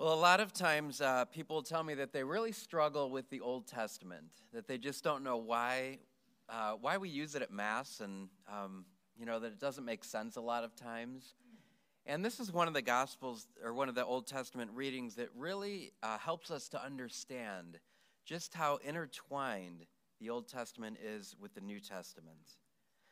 Well, a lot of times uh, people tell me that they really struggle with the Old Testament, that they just don't know why, uh, why we use it at Mass, and um, you know that it doesn't make sense a lot of times. And this is one of the Gospels or one of the Old Testament readings that really uh, helps us to understand just how intertwined the Old Testament is with the New Testament.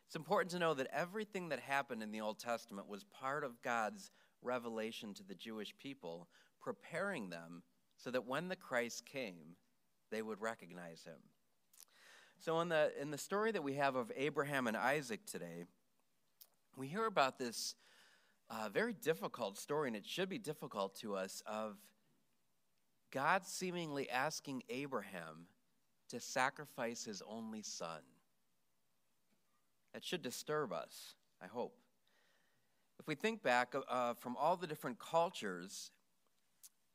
It's important to know that everything that happened in the Old Testament was part of God's revelation to the Jewish people, preparing them so that when the Christ came, they would recognize him. So, in the, in the story that we have of Abraham and Isaac today, we hear about this uh, very difficult story, and it should be difficult to us, of God seemingly asking Abraham to sacrifice his only son. That should disturb us, I hope. If we think back uh, from all the different cultures,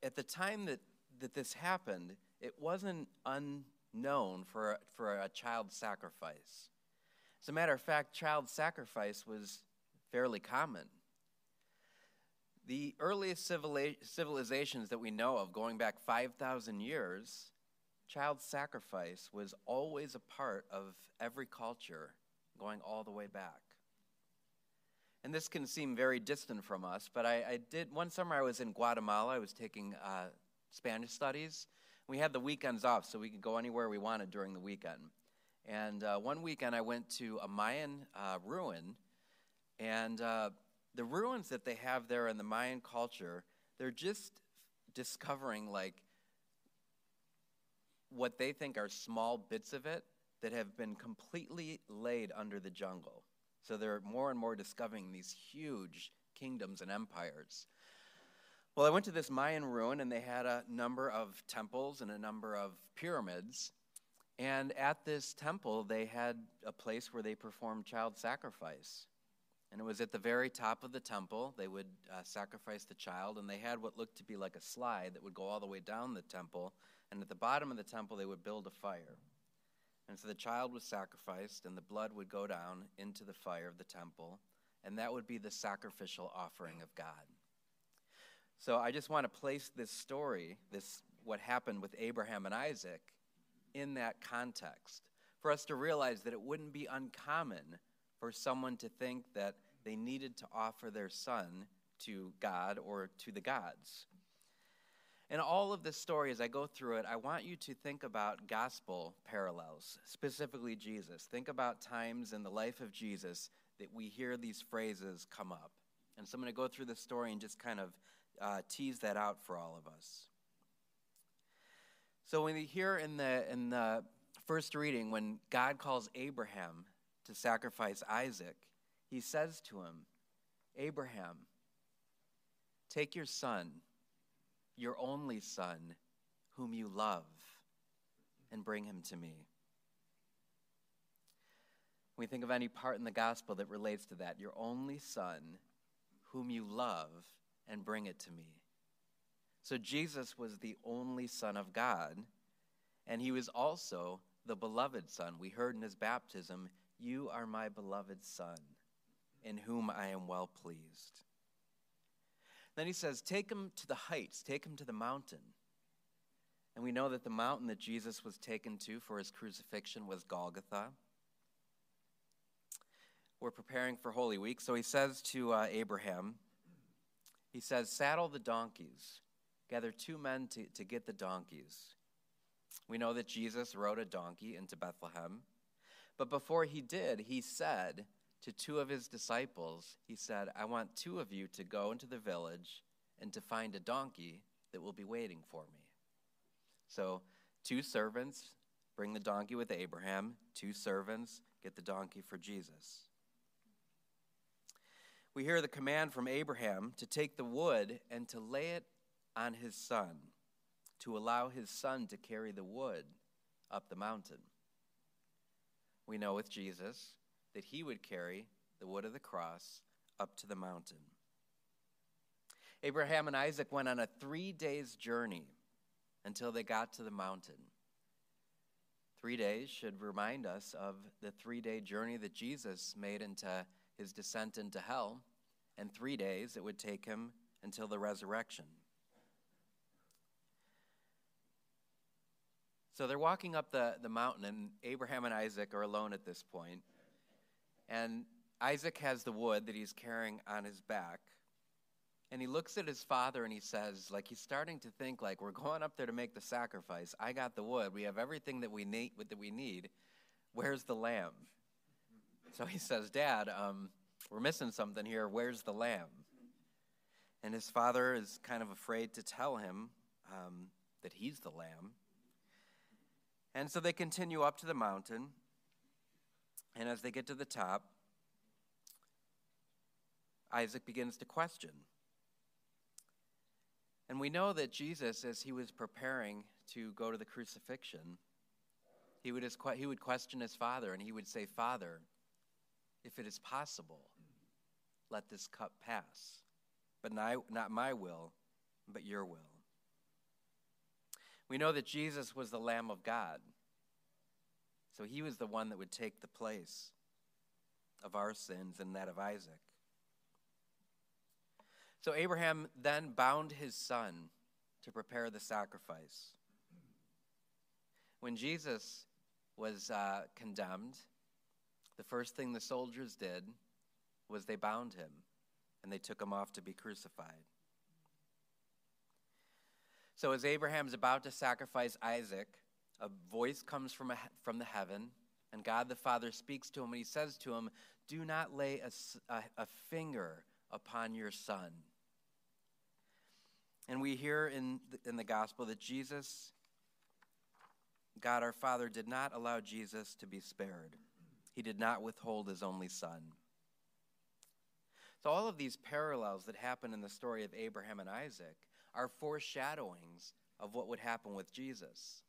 at the time that, that this happened, it wasn't unknown for a, for a child sacrifice. As a matter of fact, child sacrifice was fairly common. The earliest civilizations that we know of, going back 5,000 years, child sacrifice was always a part of every culture going all the way back. And this can seem very distant from us, but I, I did, one summer I was in Guatemala. I was taking uh, Spanish studies. We had the weekends off, so we could go anywhere we wanted during the weekend. And uh, one weekend I went to a Mayan uh, ruin, and uh, the ruins that they have there in the Mayan culture, they're just discovering like what they think are small bits of it that have been completely laid under the jungle. So they're more and more discovering these huge kingdoms and empires. Well, I went to this Mayan ruin, and they had a number of temples and a number of pyramids. And at this temple, they had a place where they performed child sacrifice. And it was at the very top of the temple. They would uh, sacrifice the child, and they had what looked to be like a slide that would go all the way down the temple. And at the bottom of the temple, they would build a fire. And so the child was sacrificed, and the blood would go down into the fire of the temple, and that would be the sacrificial offering of God. So I just want to place this story, this what happened with Abraham and Isaac, in that context, for us to realize that it wouldn't be uncommon for someone to think that they needed to offer their son to God or to the gods. In all of this story, as I go through it, I want you to think about gospel parallels, specifically Jesus. Think about times in the life of Jesus that we hear these phrases come up. And so I'm going to go through the story and just kind of uh, tease that out for all of us. So when we hear in the in the first reading, when God calls Abraham to sacrifice Isaac, he says to him, Abraham, take your son your only son, whom you love, and bring him to me. We think of any part in the gospel that relates to that, your only son, whom you love, and bring it to me. So Jesus was the only Son of God, and he was also the beloved Son. We heard in his baptism, You are my beloved Son, in whom I am well pleased. Then he says, Take him to the heights, take him to the mountain. And we know that the mountain that Jesus was taken to for his crucifixion was Golgotha. We're preparing for Holy Week, so he says to uh, Abraham, he says, Saddle the donkeys, gather two men to, to get the donkeys. We know that Jesus rode a donkey into Bethlehem. But before he did, he said, to two of his disciples, he said, I want two of you to go into the village and to find a donkey that will be waiting for me. So, two servants bring the donkey with Abraham, two servants get the donkey for Jesus. We hear the command from Abraham to take the wood and to lay it on his son, to allow his son to carry the wood up the mountain. We know with Jesus, that he would carry the wood of the cross up to the mountain. Abraham and Isaac went on a three days journey until they got to the mountain. Three days should remind us of the three day journey that Jesus made into his descent into hell, and three days it would take him until the resurrection. So they're walking up the, the mountain, and Abraham and Isaac are alone at this point. And Isaac has the wood that he's carrying on his back. And he looks at his father and he says, like he's starting to think, like, we're going up there to make the sacrifice. I got the wood. We have everything that we need. That we need. Where's the lamb? So he says, Dad, um, we're missing something here. Where's the lamb? And his father is kind of afraid to tell him um, that he's the lamb. And so they continue up to the mountain. And as they get to the top, Isaac begins to question. And we know that Jesus, as he was preparing to go to the crucifixion, he would, he would question his father and he would say, Father, if it is possible, let this cup pass. But not, not my will, but your will. We know that Jesus was the Lamb of God. So he was the one that would take the place of our sins and that of Isaac. So Abraham then bound his son to prepare the sacrifice. When Jesus was uh, condemned, the first thing the soldiers did was they bound him and they took him off to be crucified. So, as Abraham's about to sacrifice Isaac, a voice comes from, a, from the heaven, and God the Father speaks to him, and he says to him, Do not lay a, a, a finger upon your son. And we hear in the, in the gospel that Jesus, God our Father, did not allow Jesus to be spared. He did not withhold his only son. So, all of these parallels that happen in the story of Abraham and Isaac are foreshadowings of what would happen with Jesus.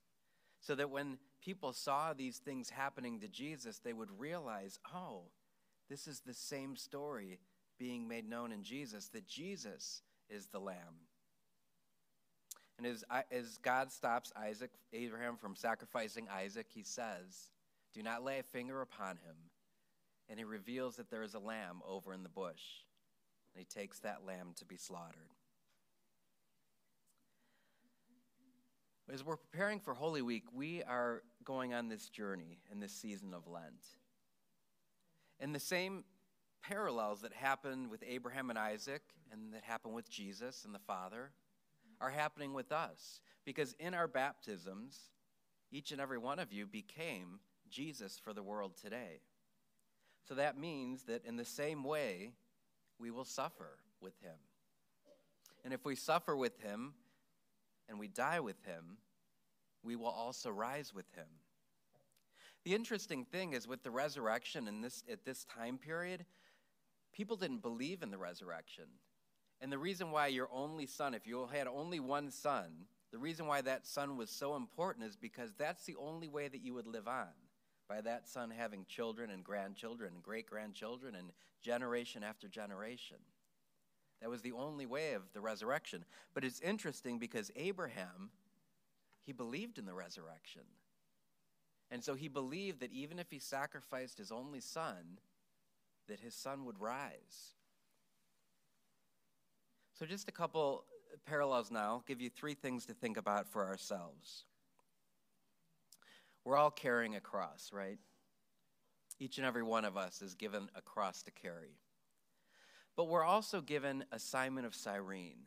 So that when people saw these things happening to Jesus, they would realize, oh, this is the same story being made known in Jesus, that Jesus is the Lamb and as, as God stops Isaac, Abraham from sacrificing Isaac, he says, Do not lay a finger upon him. And he reveals that there is a lamb over in the bush. And he takes that lamb to be slaughtered. As we're preparing for Holy Week, we are going on this journey in this season of Lent. And the same parallels that happened with Abraham and Isaac and that happened with Jesus and the Father are happening with us. Because in our baptisms, each and every one of you became Jesus for the world today. So that means that in the same way, we will suffer with him. And if we suffer with him and we die with him, we will also rise with him. The interesting thing is with the resurrection in this, at this time period, people didn't believe in the resurrection. And the reason why your only son, if you had only one son, the reason why that son was so important is because that's the only way that you would live on. By that son having children and grandchildren and great grandchildren and generation after generation. That was the only way of the resurrection. But it's interesting because Abraham, he believed in the resurrection. And so he believed that even if he sacrificed his only son, that his son would rise. So, just a couple parallels now. I'll give you three things to think about for ourselves. We're all carrying a cross, right? Each and every one of us is given a cross to carry. But we're also given a Simon of Cyrene.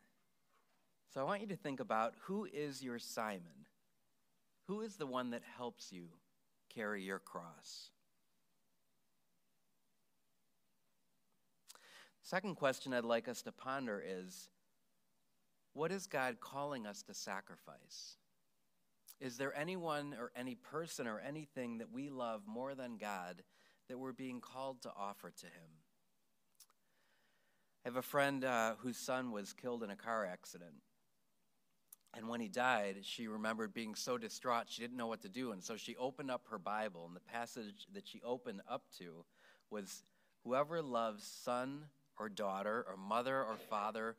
So I want you to think about who is your Simon? Who is the one that helps you carry your cross? Second question I'd like us to ponder is what is God calling us to sacrifice? Is there anyone or any person or anything that we love more than God that we're being called to offer to Him? I have a friend uh, whose son was killed in a car accident. And when he died, she remembered being so distraught she didn't know what to do. And so she opened up her Bible, and the passage that she opened up to was Whoever loves son or daughter or mother or father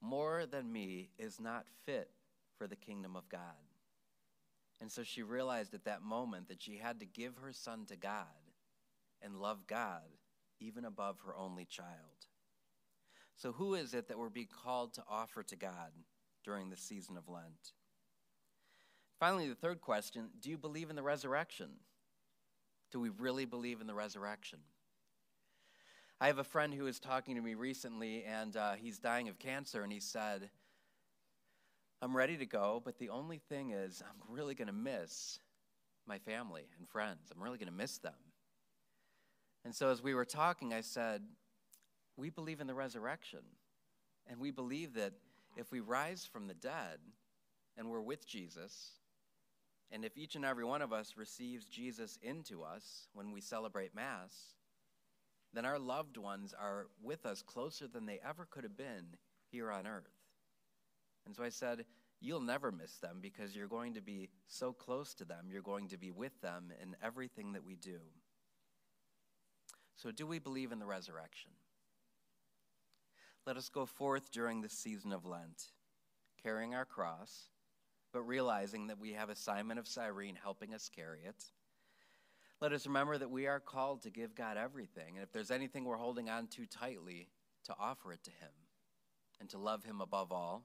more than me is not fit for the kingdom of God. And so she realized at that moment that she had to give her son to God and love God even above her only child. So, who is it that we're being called to offer to God during the season of Lent? Finally, the third question do you believe in the resurrection? Do we really believe in the resurrection? I have a friend who was talking to me recently, and uh, he's dying of cancer, and he said, I'm ready to go, but the only thing is, I'm really going to miss my family and friends. I'm really going to miss them. And so, as we were talking, I said, We believe in the resurrection. And we believe that if we rise from the dead and we're with Jesus, and if each and every one of us receives Jesus into us when we celebrate Mass, then our loved ones are with us closer than they ever could have been here on earth. And so I said, You'll never miss them because you're going to be so close to them. You're going to be with them in everything that we do. So, do we believe in the resurrection? Let us go forth during this season of Lent, carrying our cross, but realizing that we have a Simon of Cyrene helping us carry it. Let us remember that we are called to give God everything, and if there's anything we're holding on too tightly, to offer it to Him and to love Him above all.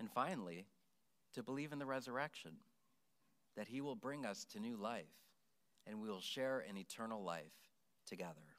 And finally, to believe in the resurrection, that He will bring us to new life, and we will share an eternal life together.